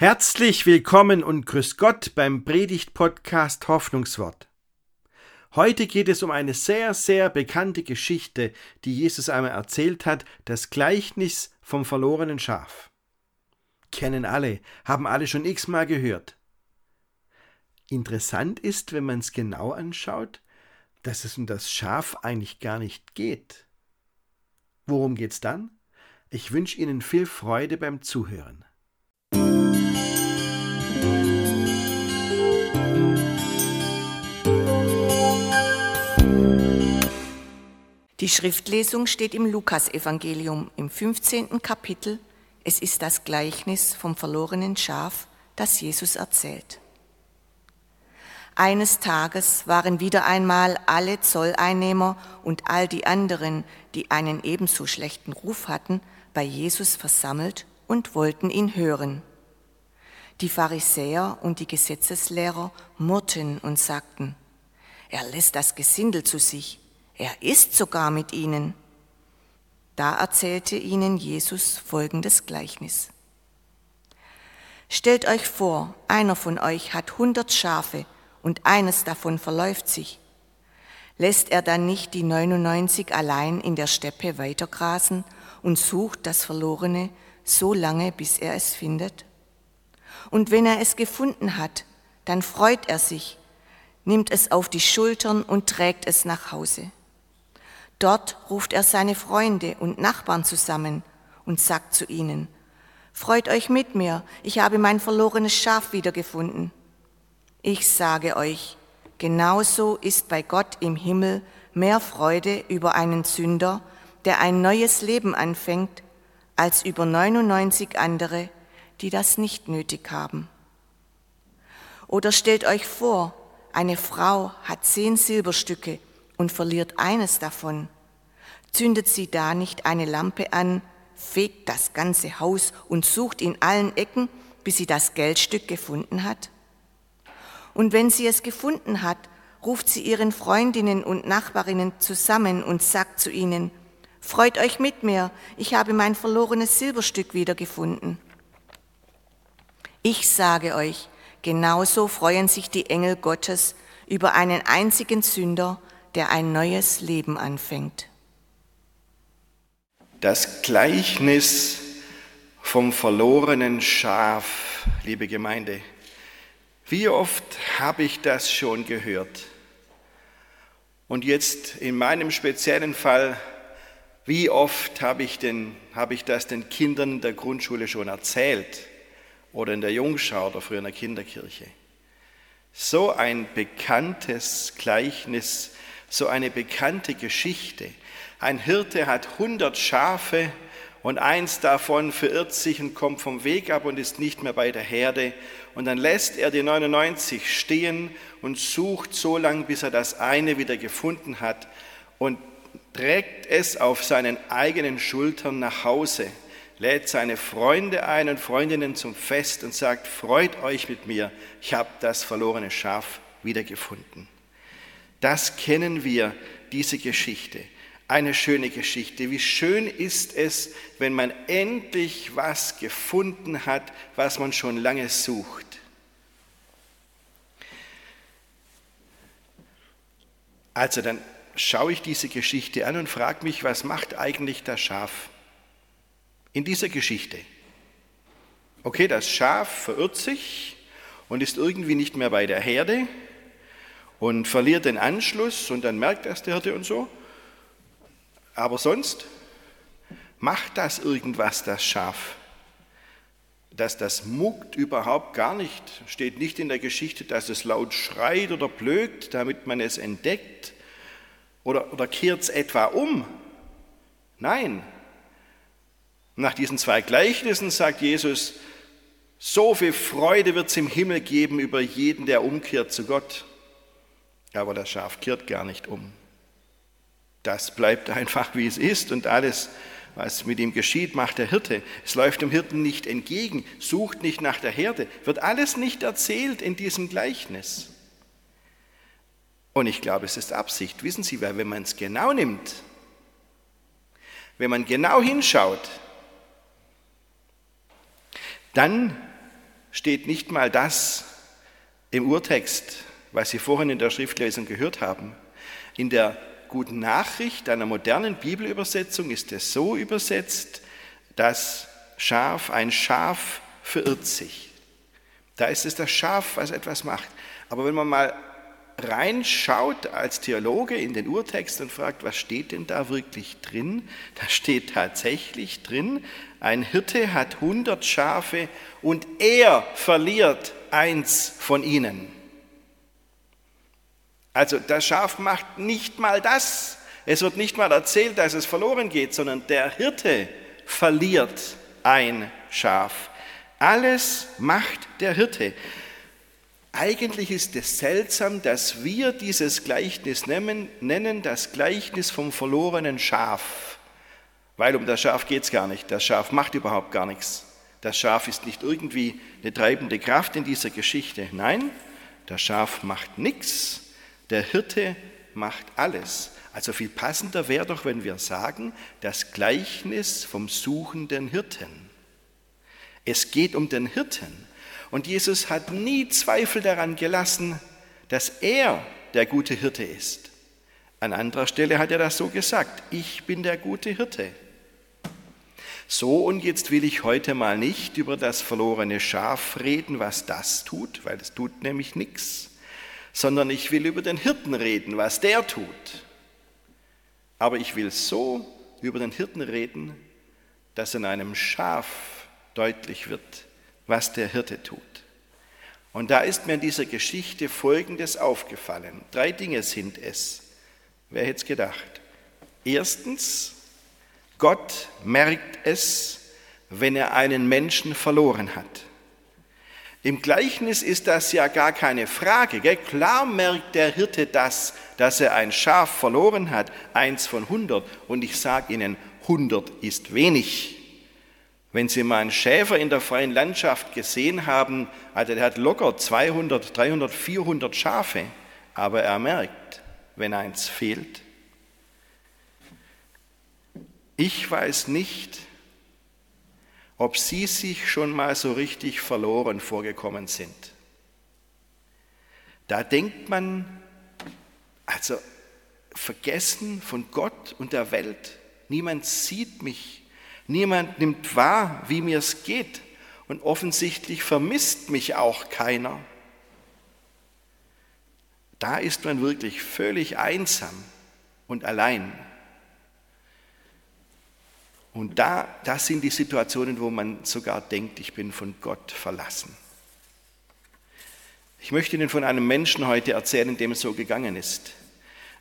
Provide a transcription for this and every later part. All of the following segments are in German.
Herzlich willkommen und grüß Gott beim Predigt-Podcast Hoffnungswort. Heute geht es um eine sehr, sehr bekannte Geschichte, die Jesus einmal erzählt hat, das Gleichnis vom verlorenen Schaf. Kennen alle, haben alle schon x-mal gehört. Interessant ist, wenn man es genau anschaut, dass es um das Schaf eigentlich gar nicht geht. Worum geht's dann? Ich wünsche Ihnen viel Freude beim Zuhören. Die Schriftlesung steht im Lukasevangelium im 15. Kapitel. Es ist das Gleichnis vom verlorenen Schaf, das Jesus erzählt. Eines Tages waren wieder einmal alle Zolleinnehmer und all die anderen, die einen ebenso schlechten Ruf hatten, bei Jesus versammelt und wollten ihn hören. Die Pharisäer und die Gesetzeslehrer murrten und sagten, er lässt das Gesindel zu sich er ist sogar mit ihnen. Da erzählte ihnen Jesus folgendes Gleichnis. Stellt euch vor, einer von euch hat hundert Schafe und eines davon verläuft sich. Lässt er dann nicht die 99 allein in der Steppe weitergrasen und sucht das Verlorene so lange, bis er es findet? Und wenn er es gefunden hat, dann freut er sich, nimmt es auf die Schultern und trägt es nach Hause. Dort ruft er seine Freunde und Nachbarn zusammen und sagt zu ihnen, Freut euch mit mir, ich habe mein verlorenes Schaf wiedergefunden. Ich sage euch, genauso ist bei Gott im Himmel mehr Freude über einen Sünder, der ein neues Leben anfängt, als über 99 andere, die das nicht nötig haben. Oder stellt euch vor, eine Frau hat zehn Silberstücke und verliert eines davon, zündet sie da nicht eine Lampe an, fegt das ganze Haus und sucht in allen Ecken, bis sie das Geldstück gefunden hat? Und wenn sie es gefunden hat, ruft sie ihren Freundinnen und Nachbarinnen zusammen und sagt zu ihnen, Freut euch mit mir, ich habe mein verlorenes Silberstück wiedergefunden. Ich sage euch, genauso freuen sich die Engel Gottes über einen einzigen Sünder, der ein neues Leben anfängt. Das Gleichnis vom verlorenen Schaf, liebe Gemeinde. Wie oft habe ich das schon gehört? Und jetzt in meinem speziellen Fall, wie oft habe ich, denn, habe ich das den Kindern der Grundschule schon erzählt oder in der Jungschau oder früher in der Kinderkirche? So ein bekanntes Gleichnis so eine bekannte Geschichte. Ein Hirte hat 100 Schafe und eins davon verirrt sich und kommt vom Weg ab und ist nicht mehr bei der Herde. Und dann lässt er die 99 stehen und sucht so lange, bis er das eine wieder gefunden hat und trägt es auf seinen eigenen Schultern nach Hause, lädt seine Freunde ein und Freundinnen zum Fest und sagt, freut euch mit mir, ich habe das verlorene Schaf wiedergefunden. Das kennen wir, diese Geschichte. Eine schöne Geschichte. Wie schön ist es, wenn man endlich was gefunden hat, was man schon lange sucht. Also dann schaue ich diese Geschichte an und frage mich, was macht eigentlich das Schaf in dieser Geschichte? Okay, das Schaf verirrt sich und ist irgendwie nicht mehr bei der Herde und verliert den Anschluss und dann merkt das der Hirte und so. Aber sonst macht das irgendwas, das Schaf. Dass das muckt überhaupt gar nicht, steht nicht in der Geschichte, dass es laut schreit oder blökt, damit man es entdeckt oder, oder kehrt es etwa um. Nein. Nach diesen zwei Gleichnissen sagt Jesus, so viel Freude wird es im Himmel geben über jeden, der umkehrt zu Gott. Aber das Schaf kehrt gar nicht um. Das bleibt einfach, wie es ist und alles, was mit ihm geschieht, macht der Hirte. Es läuft dem Hirten nicht entgegen, sucht nicht nach der Herde, wird alles nicht erzählt in diesem Gleichnis. Und ich glaube, es ist Absicht. Wissen Sie, weil wenn man es genau nimmt, wenn man genau hinschaut, dann steht nicht mal das im Urtext, was Sie vorhin in der Schriftlesung gehört haben. In der guten Nachricht einer modernen Bibelübersetzung ist es so übersetzt, dass Schaf, ein Schaf verirrt sich. Da ist es das Schaf, was etwas macht. Aber wenn man mal reinschaut als Theologe in den Urtext und fragt, was steht denn da wirklich drin? Da steht tatsächlich drin, ein Hirte hat 100 Schafe und er verliert eins von ihnen. Also das Schaf macht nicht mal das. Es wird nicht mal erzählt, dass es verloren geht, sondern der Hirte verliert ein Schaf. Alles macht der Hirte. Eigentlich ist es seltsam, dass wir dieses Gleichnis nennen, nennen das Gleichnis vom verlorenen Schaf, weil um das Schaf geht es gar nicht. Das Schaf macht überhaupt gar nichts. Das Schaf ist nicht irgendwie eine treibende Kraft in dieser Geschichte. Nein, das Schaf macht nichts. Der Hirte macht alles. Also viel passender wäre doch, wenn wir sagen, das Gleichnis vom suchenden Hirten. Es geht um den Hirten. Und Jesus hat nie Zweifel daran gelassen, dass er der gute Hirte ist. An anderer Stelle hat er das so gesagt, ich bin der gute Hirte. So, und jetzt will ich heute mal nicht über das verlorene Schaf reden, was das tut, weil es tut nämlich nichts, sondern ich will über den Hirten reden, was der tut. Aber ich will so über den Hirten reden, dass in einem Schaf deutlich wird, was der Hirte tut. Und da ist mir in dieser Geschichte Folgendes aufgefallen. Drei Dinge sind es. Wer hätte es gedacht? Erstens, Gott merkt es, wenn er einen Menschen verloren hat. Im Gleichnis ist das ja gar keine Frage. Gell? Klar merkt der Hirte das, dass er ein Schaf verloren hat, eins von hundert. Und ich sage Ihnen, hundert ist wenig. Wenn Sie mal einen Schäfer in der freien Landschaft gesehen haben, also der hat locker 200, 300, 400 Schafe, aber er merkt, wenn eins fehlt. Ich weiß nicht, ob Sie sich schon mal so richtig verloren vorgekommen sind. Da denkt man, also vergessen von Gott und der Welt, niemand sieht mich, Niemand nimmt wahr, wie mir es geht und offensichtlich vermisst mich auch keiner. Da ist man wirklich völlig einsam und allein. Und da, das sind die Situationen, wo man sogar denkt, ich bin von Gott verlassen. Ich möchte Ihnen von einem Menschen heute erzählen, dem es so gegangen ist.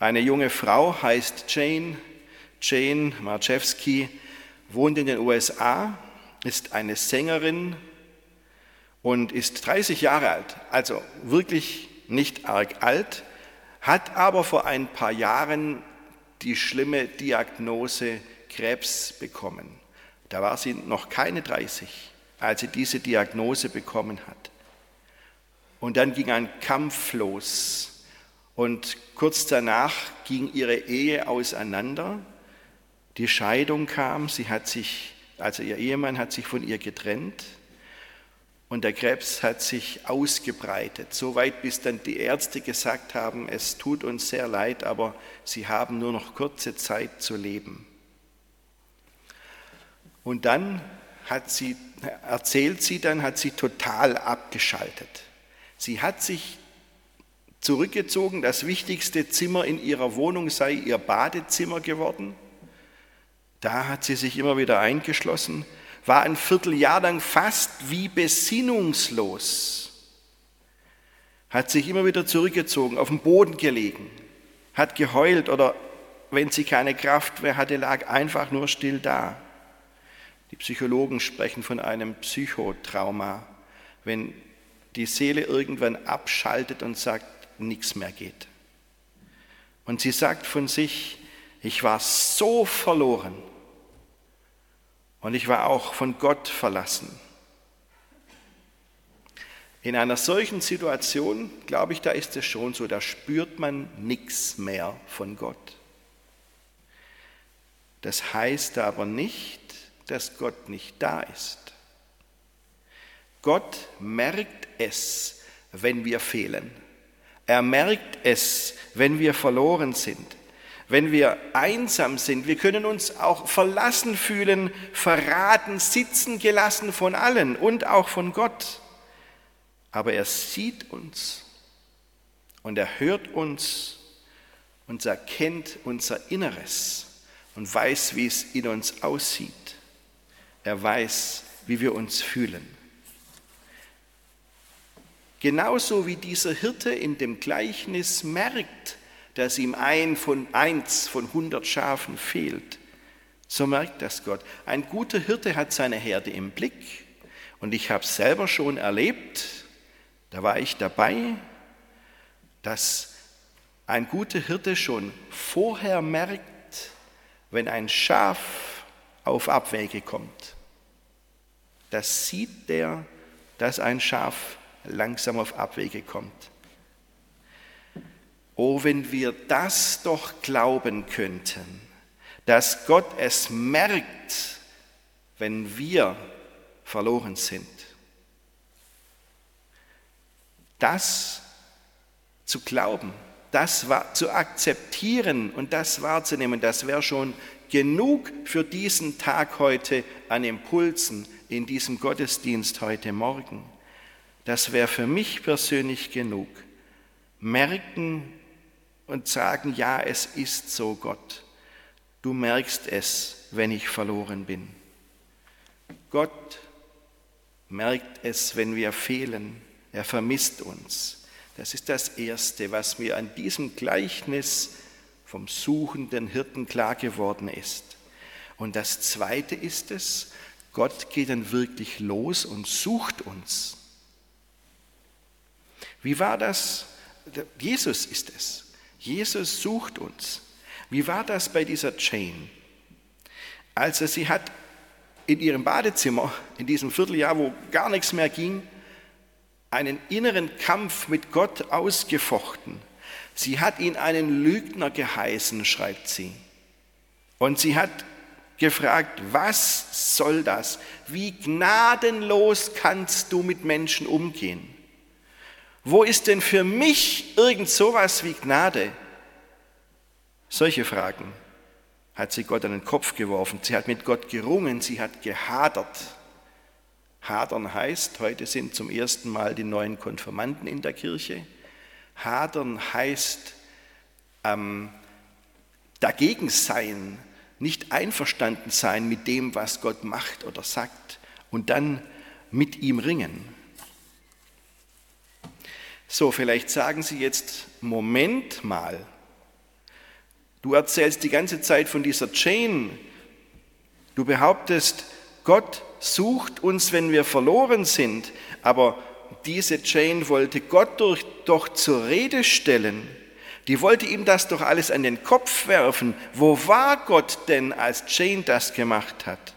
Eine junge Frau heißt Jane, Jane Marczewski, wohnt in den USA, ist eine Sängerin und ist 30 Jahre alt, also wirklich nicht arg alt, hat aber vor ein paar Jahren die schlimme Diagnose Krebs bekommen. Da war sie noch keine 30, als sie diese Diagnose bekommen hat. Und dann ging ein Kampf los und kurz danach ging ihre Ehe auseinander die Scheidung kam, sie hat sich, also ihr Ehemann hat sich von ihr getrennt und der Krebs hat sich ausgebreitet, so weit bis dann die Ärzte gesagt haben, es tut uns sehr leid, aber sie haben nur noch kurze Zeit zu leben. Und dann hat sie, erzählt sie dann, hat sie total abgeschaltet. Sie hat sich zurückgezogen, das wichtigste Zimmer in ihrer Wohnung sei ihr Badezimmer geworden. Da hat sie sich immer wieder eingeschlossen, war ein Vierteljahr lang fast wie besinnungslos, hat sich immer wieder zurückgezogen, auf dem Boden gelegen, hat geheult oder wenn sie keine Kraft mehr hatte, lag einfach nur still da. Die Psychologen sprechen von einem Psychotrauma, wenn die Seele irgendwann abschaltet und sagt, nichts mehr geht. Und sie sagt von sich, ich war so verloren, und ich war auch von Gott verlassen. In einer solchen Situation, glaube ich, da ist es schon so, da spürt man nichts mehr von Gott. Das heißt aber nicht, dass Gott nicht da ist. Gott merkt es, wenn wir fehlen. Er merkt es, wenn wir verloren sind, wenn wir einsam sind. Wir können uns auch verlassen fühlen, verraten, sitzen gelassen von allen und auch von Gott. Aber er sieht uns und er hört uns und er kennt unser Inneres und weiß, wie es in uns aussieht. Er weiß, wie wir uns fühlen. Genauso wie dieser Hirte in dem Gleichnis merkt, dass ihm ein von eins von hundert Schafen fehlt, so merkt das Gott. Ein guter Hirte hat seine Herde im Blick und ich habe selber schon erlebt, da war ich dabei, dass ein guter Hirte schon vorher merkt, wenn ein Schaf auf Abwege kommt. Das sieht der, dass ein Schaf langsam auf Abwege kommt. Oh, wenn wir das doch glauben könnten, dass Gott es merkt, wenn wir verloren sind. Das zu glauben, das zu akzeptieren und das wahrzunehmen, das wäre schon genug für diesen Tag heute an Impulsen in diesem Gottesdienst heute Morgen. Das wäre für mich persönlich genug. Merken und sagen, ja, es ist so, Gott. Du merkst es, wenn ich verloren bin. Gott merkt es, wenn wir fehlen. Er vermisst uns. Das ist das Erste, was mir an diesem Gleichnis vom suchenden Hirten klar geworden ist. Und das Zweite ist es, Gott geht dann wirklich los und sucht uns. Wie war das? Jesus ist es. Jesus sucht uns. Wie war das bei dieser Jane? Also sie hat in ihrem Badezimmer, in diesem Vierteljahr, wo gar nichts mehr ging, einen inneren Kampf mit Gott ausgefochten. Sie hat ihn einen Lügner geheißen, schreibt sie. Und sie hat gefragt, was soll das? Wie gnadenlos kannst du mit Menschen umgehen? Wo ist denn für mich irgend sowas wie Gnade? Solche Fragen hat sie Gott an den Kopf geworfen. Sie hat mit Gott gerungen, sie hat gehadert. Hadern heißt, heute sind zum ersten Mal die neuen Konfirmanden in der Kirche. Hadern heißt ähm, dagegen sein, nicht einverstanden sein mit dem, was Gott macht oder sagt und dann mit ihm ringen. So, vielleicht sagen Sie jetzt, Moment mal, du erzählst die ganze Zeit von dieser Jane, du behauptest, Gott sucht uns, wenn wir verloren sind. Aber diese Jane wollte Gott doch zur Rede stellen. Die wollte ihm das doch alles an den Kopf werfen. Wo war Gott denn, als Jane das gemacht hat?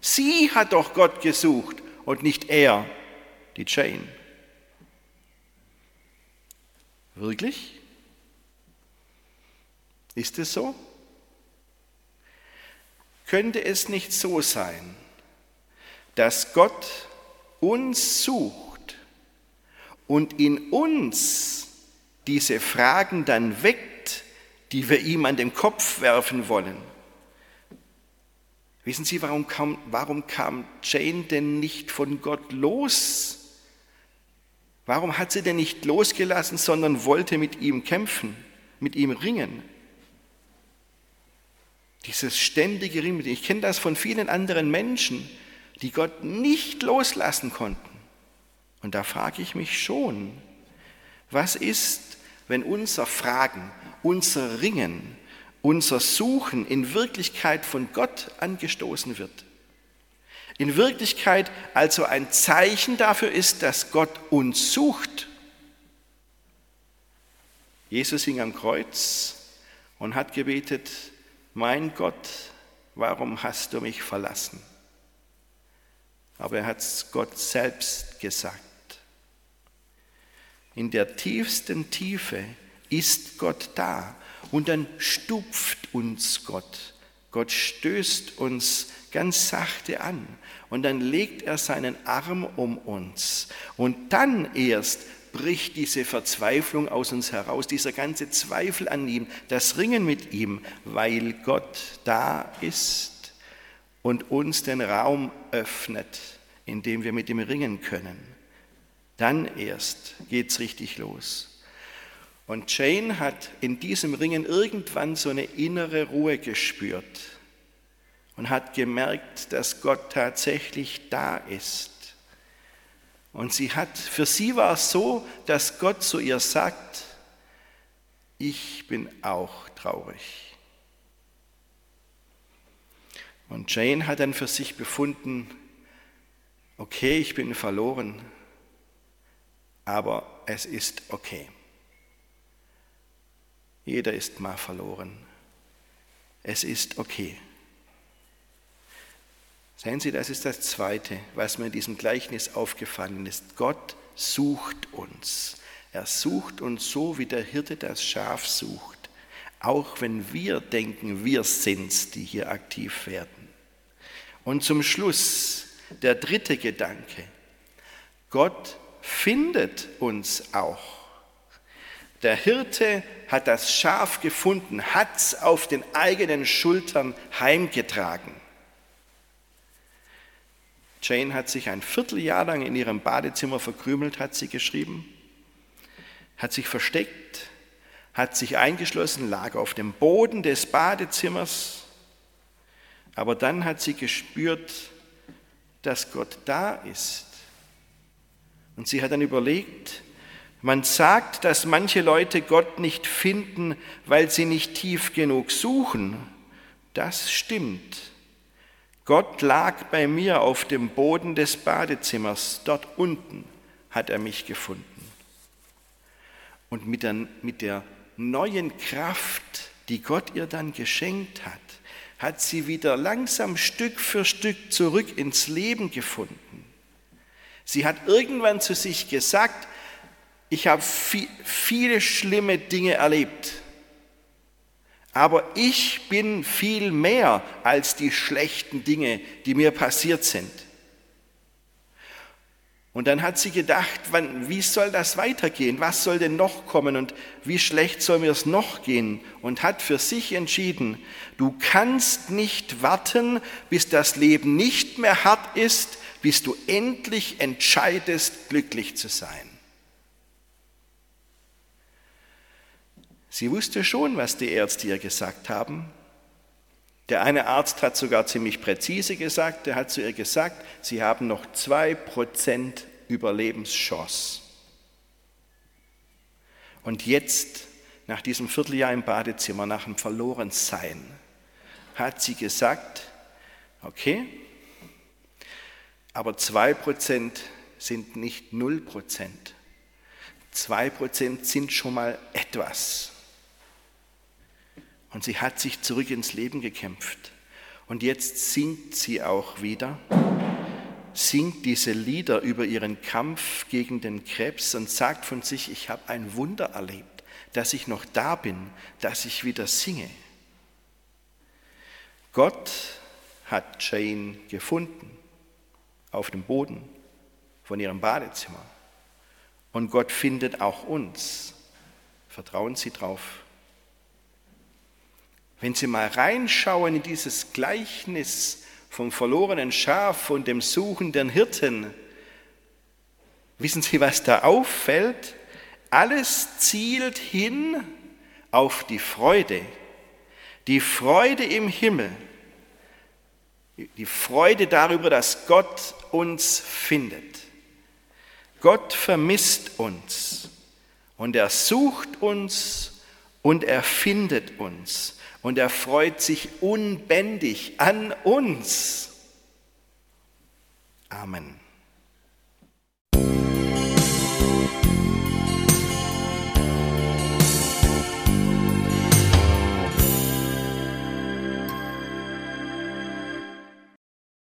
Sie hat doch Gott gesucht und nicht er, die Jane. Wirklich? Ist es so? Könnte es nicht so sein, dass Gott uns sucht und in uns diese Fragen dann weckt, die wir ihm an den Kopf werfen wollen. Wissen Sie, warum kam, warum kam Jane denn nicht von Gott los? Warum hat sie denn nicht losgelassen, sondern wollte mit ihm kämpfen, mit ihm ringen? Dieses ständige Ringen, ich kenne das von vielen anderen Menschen, die Gott nicht loslassen konnten. Und da frage ich mich schon, was ist, wenn unser Fragen, unser Ringen, unser Suchen in Wirklichkeit von Gott angestoßen wird? In Wirklichkeit also ein Zeichen dafür ist, dass Gott uns sucht. Jesus hing am Kreuz und hat gebetet, mein Gott, warum hast du mich verlassen? aber er hat es Gott selbst gesagt. In der tiefsten Tiefe ist Gott da und dann stupft uns Gott. Gott stößt uns ganz sachte an und dann legt er seinen Arm um uns und dann erst bricht diese Verzweiflung aus uns heraus, dieser ganze Zweifel an ihm, das Ringen mit ihm, weil Gott da ist und uns den Raum öffnet, in dem wir mit ihm ringen können. Dann erst geht es richtig los. Und Jane hat in diesem Ringen irgendwann so eine innere Ruhe gespürt und hat gemerkt, dass Gott tatsächlich da ist. Und sie hat, für sie war es so, dass Gott zu ihr sagt, ich bin auch traurig. Und Jane hat dann für sich befunden, okay, ich bin verloren, aber es ist okay. Jeder ist mal verloren. Es ist okay. Sehen Sie, das ist das Zweite, was mir in diesem Gleichnis aufgefallen ist. Gott sucht uns. Er sucht uns so, wie der Hirte das Schaf sucht, auch wenn wir denken, wir sind's, die hier aktiv werden. Und zum Schluss der dritte Gedanke. Gott findet uns auch. Der Hirte hat das Schaf gefunden, hat es auf den eigenen Schultern heimgetragen. Jane hat sich ein Vierteljahr lang in ihrem Badezimmer verkrümelt, hat sie geschrieben, hat sich versteckt, hat sich eingeschlossen, lag auf dem Boden des Badezimmers, aber dann hat sie gespürt, dass Gott da ist. Und sie hat dann überlegt, man sagt, dass manche Leute Gott nicht finden, weil sie nicht tief genug suchen. Das stimmt. Gott lag bei mir auf dem Boden des Badezimmers, dort unten hat er mich gefunden. Und mit der, mit der neuen Kraft, die Gott ihr dann geschenkt hat, hat sie wieder langsam Stück für Stück zurück ins Leben gefunden. Sie hat irgendwann zu sich gesagt, ich habe viele schlimme Dinge erlebt. Aber ich bin viel mehr als die schlechten Dinge, die mir passiert sind. Und dann hat sie gedacht, wann, wie soll das weitergehen? Was soll denn noch kommen und wie schlecht soll mir es noch gehen? Und hat für sich entschieden, du kannst nicht warten, bis das Leben nicht mehr hart ist, bis du endlich entscheidest, glücklich zu sein. Sie wusste schon, was die Ärzte ihr gesagt haben. Der eine Arzt hat sogar ziemlich präzise gesagt, der hat zu ihr gesagt, sie haben noch zwei Prozent Überlebenschance. Und jetzt, nach diesem Vierteljahr im Badezimmer, nach dem Verlorensein, hat sie gesagt, okay, aber zwei Prozent sind nicht null Prozent. Zwei Prozent sind schon mal etwas. Und sie hat sich zurück ins Leben gekämpft. Und jetzt singt sie auch wieder, singt diese Lieder über ihren Kampf gegen den Krebs und sagt von sich, ich habe ein Wunder erlebt, dass ich noch da bin, dass ich wieder singe. Gott hat Jane gefunden auf dem Boden von ihrem Badezimmer. Und Gott findet auch uns. Vertrauen Sie drauf. Wenn Sie mal reinschauen in dieses Gleichnis vom verlorenen Schaf und dem suchenden Hirten, wissen Sie, was da auffällt? Alles zielt hin auf die Freude, die Freude im Himmel, die Freude darüber, dass Gott uns findet. Gott vermisst uns und er sucht uns und er findet uns und er freut sich unbändig an uns. Amen.